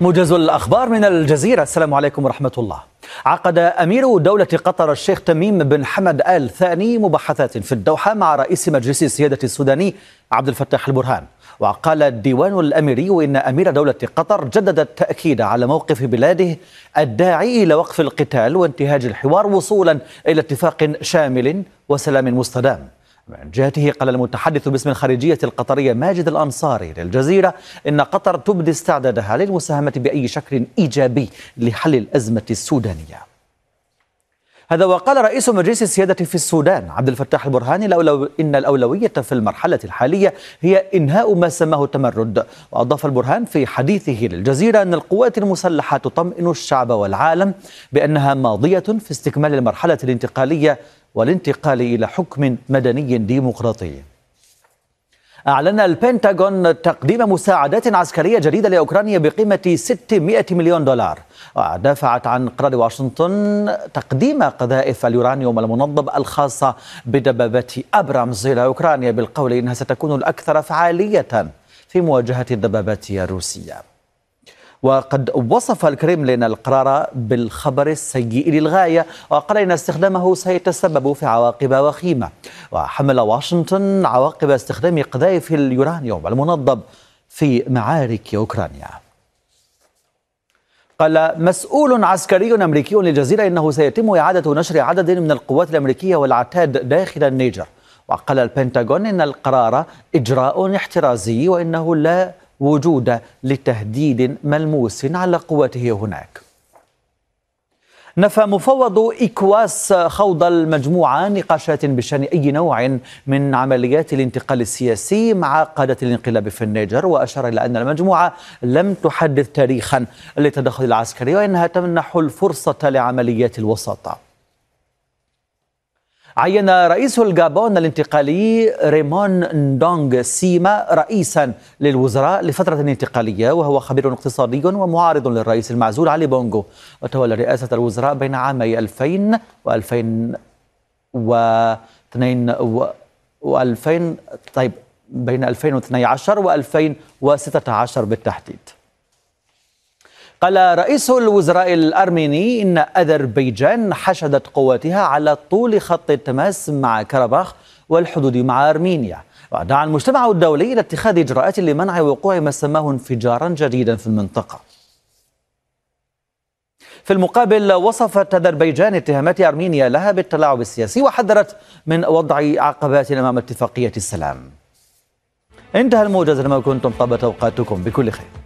موجز الأخبار من الجزيرة. السلام عليكم ورحمة الله. عقد أمير دولة قطر الشيخ تميم بن حمد آل ثاني مباحثات في الدوحة مع رئيس مجلس السيادة السوداني عبد الفتاح البرهان. وقال الديوان الأميري إن أمير دولة قطر جدد التأكيد على موقف بلاده الداعي إلى وقف القتال وانتهاج الحوار وصولا إلى اتفاق شامل وسلام مستدام. من جهته قال المتحدث باسم الخارجية القطرية ماجد الأنصاري للجزيرة إن قطر تبدي استعدادها للمساهمة بأي شكل إيجابي لحل الأزمة السودانية. هذا وقال رئيس مجلس السيادة في السودان عبد الفتاح البرهاني الأولو إن الأولوية في المرحلة الحالية هي إنهاء ما سماه التمرد. وأضاف البرهان في حديثه للجزيرة أن القوات المسلحة تطمئن الشعب والعالم بأنها ماضية في استكمال المرحلة الانتقالية والانتقال إلى حكم مدني ديمقراطي. أعلن البنتاغون تقديم مساعدات عسكرية جديدة لأوكرانيا بقيمة 600 مليون دولار. ودافعت عن قرار واشنطن تقديم قذائف اليورانيوم المنظم الخاصة بدبابات أبرامز إلى أوكرانيا بالقول إنها ستكون الأكثر فعالية في مواجهة الدبابات الروسية. وقد وصف الكريملين القرار بالخبر السيء للغاية وقال إن استخدامه سيتسبب في عواقب وخيمة. وحمل واشنطن عواقب استخدام قذائف اليورانيوم المنظم في معارك أوكرانيا. قال مسؤول عسكري أمريكي للجزيرة إنه سيتم إعادة نشر عدد من القوات الأمريكية والعتاد داخل النيجر. وقال البنتاغون إن القرار إجراء احترازي وإنه لا وجود لتهديد ملموس على قوته هناك. نفى مفوض إكواس خوض المجموعة نقاشات بشأن أي نوع من عمليات الانتقال السياسي مع قادة الانقلاب في النيجر وأشار إلى أن المجموعة لم تحدد تاريخا للتدخل العسكري وإنها تمنح الفرصة لعمليات الوساطة. عين رئيس الجابون الانتقالي ريمون ندونغ سيما رئيسا للوزراء لفترة انتقالية وهو خبير اقتصادي ومعارض للرئيس المعزول علي بونغو. وتولى رئاسة الوزراء بين عامي 2000 و 2002 و 2000 طيب بين 2012 و 2016 بالتحديد. قال رئيس الوزراء الأرميني إن أذربيجان حشدت قواتها على طول خط التماس مع كرباخ والحدود مع أرمينيا. ودعا المجتمع الدولي إلى اتخاذ إجراءات لمنع وقوع ما سماه انفجارا جديدا في المنطقة. في المقابل وصفت أذربيجان اتهامات أرمينيا لها بالتلاعب السياسي وحذرت من وضع عقبات أمام اتفاقية السلام. انتهى الموجز لما كنتم طابت أوقاتكم. بكل خير.